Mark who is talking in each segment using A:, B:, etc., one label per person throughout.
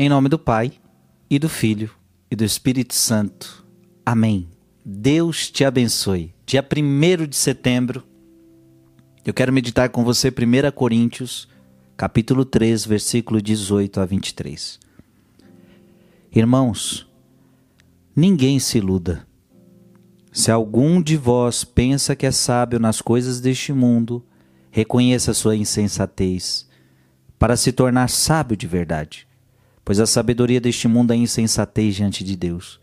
A: Em nome do Pai, e do Filho, e do Espírito Santo. Amém. Deus te abençoe. Dia 1 de setembro, eu quero meditar com você 1 Coríntios, capítulo 3, versículo 18 a 23. Irmãos, ninguém se iluda. Se algum de vós pensa que é sábio nas coisas deste mundo, reconheça sua insensatez, para se tornar sábio de verdade pois a sabedoria deste mundo é insensatez diante de Deus.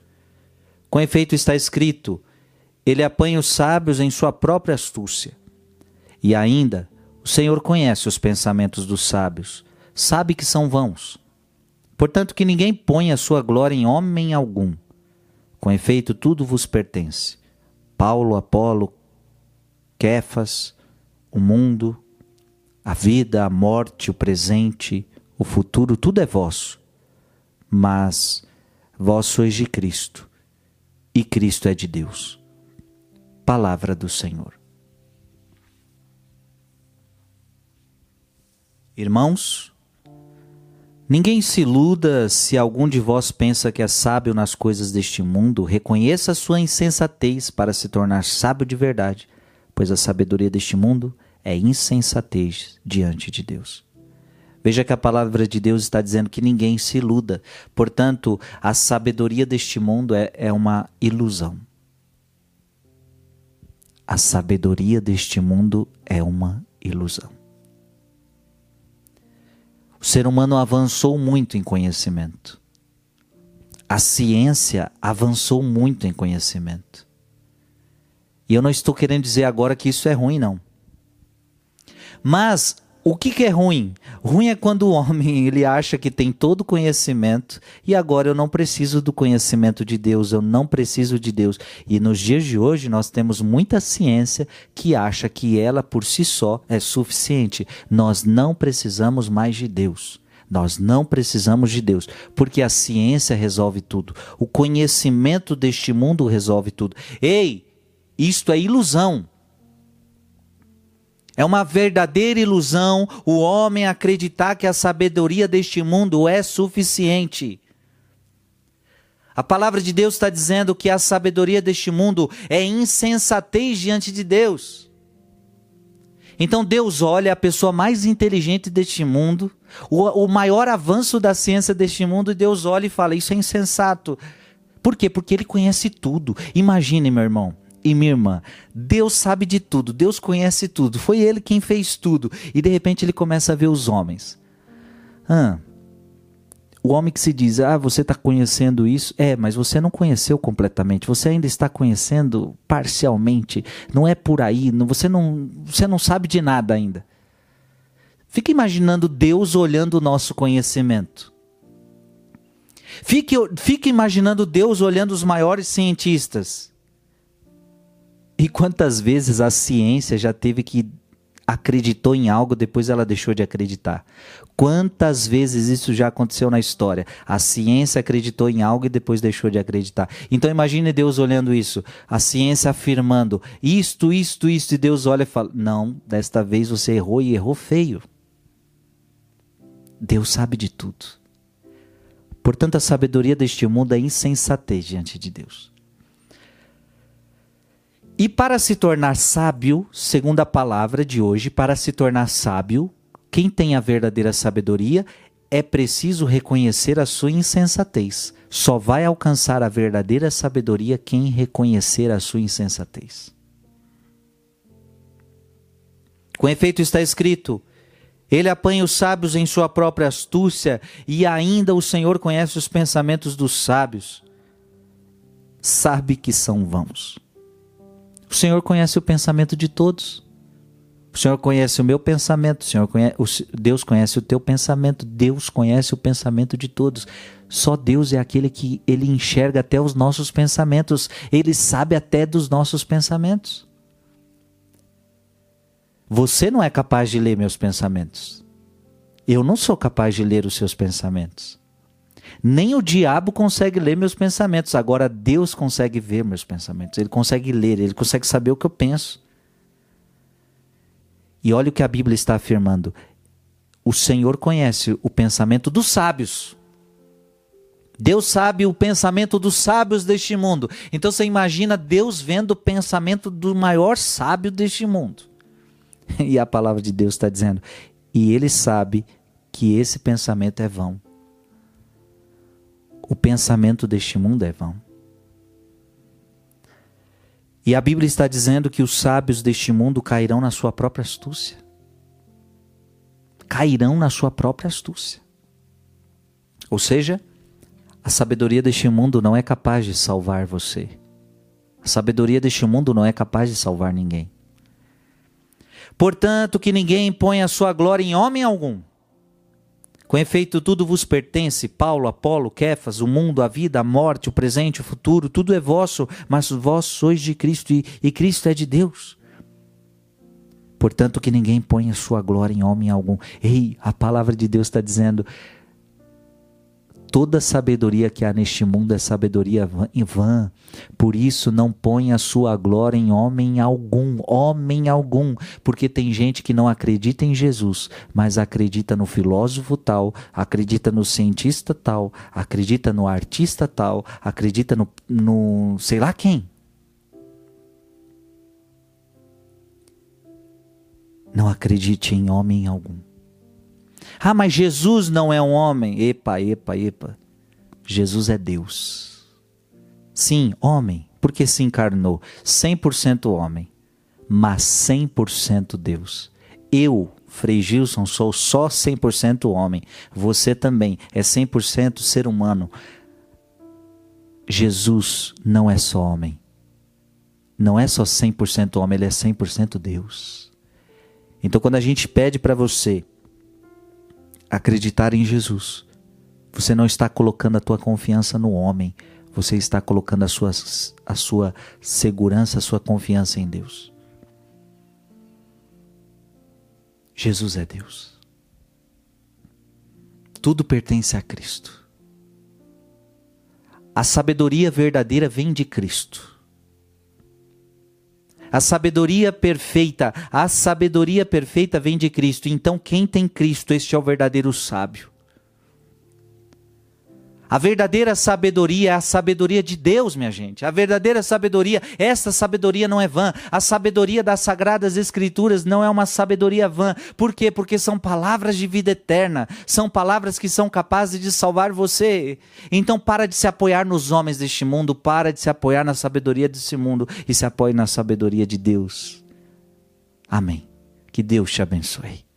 A: Com efeito está escrito: Ele apanha os sábios em sua própria astúcia. E ainda, o Senhor conhece os pensamentos dos sábios, sabe que são vãos. Portanto, que ninguém ponha a sua glória em homem algum. Com efeito, tudo vos pertence: Paulo, Apolo, Kefas, o mundo, a vida, a morte, o presente, o futuro, tudo é vosso mas vós sois de Cristo e Cristo é de Deus. Palavra do Senhor. Irmãos, ninguém se iluda se algum de vós pensa que é sábio nas coisas deste mundo, reconheça a sua insensatez para se tornar sábio de verdade, pois a sabedoria deste mundo é insensatez diante de Deus. Veja que a palavra de Deus está dizendo que ninguém se iluda. Portanto, a sabedoria deste mundo é, é uma ilusão. A sabedoria deste mundo é uma ilusão. O ser humano avançou muito em conhecimento. A ciência avançou muito em conhecimento. E eu não estou querendo dizer agora que isso é ruim, não. Mas o que, que, é ruim? Ruim é quando o homem ele acha que tem todo o conhecimento e agora eu não preciso do conhecimento de Deus, eu não preciso de Deus. E nos dias de hoje nós temos muita ciência que acha que ela por si só é suficiente. Nós não precisamos mais de Deus. Nós não precisamos de Deus, porque a ciência resolve tudo. O conhecimento deste mundo resolve tudo. Ei, isto é ilusão. É uma verdadeira ilusão o homem acreditar que a sabedoria deste mundo é suficiente. A palavra de Deus está dizendo que a sabedoria deste mundo é insensatez diante de Deus. Então Deus olha a pessoa mais inteligente deste mundo, o, o maior avanço da ciência deste mundo, e Deus olha e fala: Isso é insensato. Por quê? Porque ele conhece tudo. Imagine, meu irmão e minha irmã, Deus sabe de tudo, Deus conhece tudo, foi Ele quem fez tudo. E de repente ele começa a ver os homens. Ah, o homem que se diz, ah, você está conhecendo isso, é, mas você não conheceu completamente, você ainda está conhecendo parcialmente, não é por aí, não, você, não, você não sabe de nada ainda. Fica imaginando Deus olhando o nosso conhecimento. Fique, fique imaginando Deus olhando os maiores cientistas. E quantas vezes a ciência já teve que acreditou em algo, depois ela deixou de acreditar. Quantas vezes isso já aconteceu na história? A ciência acreditou em algo e depois deixou de acreditar. Então imagine Deus olhando isso, a ciência afirmando isto, isto, isto, e Deus olha e fala: Não, desta vez você errou e errou feio. Deus sabe de tudo. Portanto, a sabedoria deste mundo é insensatez diante de Deus. E para se tornar sábio, segundo a palavra de hoje, para se tornar sábio, quem tem a verdadeira sabedoria é preciso reconhecer a sua insensatez. Só vai alcançar a verdadeira sabedoria quem reconhecer a sua insensatez. Com efeito está escrito: Ele apanha os sábios em sua própria astúcia, e ainda o Senhor conhece os pensamentos dos sábios. Sabe que são vãos. O Senhor conhece o pensamento de todos. O Senhor conhece o meu pensamento, o Senhor conhece, Deus conhece o teu pensamento, Deus conhece o pensamento de todos. Só Deus é aquele que ele enxerga até os nossos pensamentos, ele sabe até dos nossos pensamentos. Você não é capaz de ler meus pensamentos. Eu não sou capaz de ler os seus pensamentos. Nem o diabo consegue ler meus pensamentos. Agora Deus consegue ver meus pensamentos. Ele consegue ler, ele consegue saber o que eu penso. E olha o que a Bíblia está afirmando. O Senhor conhece o pensamento dos sábios. Deus sabe o pensamento dos sábios deste mundo. Então você imagina Deus vendo o pensamento do maior sábio deste mundo. E a palavra de Deus está dizendo: e ele sabe que esse pensamento é vão. O pensamento deste mundo é vão. E a Bíblia está dizendo que os sábios deste mundo cairão na sua própria astúcia. Cairão na sua própria astúcia. Ou seja, a sabedoria deste mundo não é capaz de salvar você. A sabedoria deste mundo não é capaz de salvar ninguém. Portanto, que ninguém ponha a sua glória em homem algum. Com efeito, tudo vos pertence: Paulo, Apolo, Kefas, o mundo, a vida, a morte, o presente, o futuro, tudo é vosso, mas vós sois de Cristo e, e Cristo é de Deus. Portanto, que ninguém ponha sua glória em homem algum. Ei, a palavra de Deus está dizendo: Toda sabedoria que há neste mundo é sabedoria vã. Por isso, não ponha a sua glória em homem algum, homem algum, porque tem gente que não acredita em Jesus, mas acredita no filósofo tal, acredita no cientista tal, acredita no artista tal, acredita no, no sei lá quem. Não acredite em homem algum. Ah, mas Jesus não é um homem. Epa, epa, epa. Jesus é Deus. Sim, homem, porque se encarnou. 100% homem, mas 100% Deus. Eu, Frei Gilson, sou só 100% homem. Você também é 100% ser humano. Jesus não é só homem. Não é só 100% homem, ele é 100% Deus. Então, quando a gente pede para você acreditar em Jesus, você não está colocando a tua confiança no homem, você está colocando a sua, a sua segurança, a sua confiança em Deus. Jesus é Deus. Tudo pertence a Cristo. A sabedoria verdadeira vem de Cristo. A sabedoria perfeita, a sabedoria perfeita vem de Cristo. Então, quem tem Cristo, este é o verdadeiro sábio. A verdadeira sabedoria é a sabedoria de Deus, minha gente. A verdadeira sabedoria, essa sabedoria não é vã. A sabedoria das sagradas escrituras não é uma sabedoria vã. Por quê? Porque são palavras de vida eterna. São palavras que são capazes de salvar você. Então para de se apoiar nos homens deste mundo, para de se apoiar na sabedoria desse mundo e se apoie na sabedoria de Deus. Amém. Que Deus te abençoe.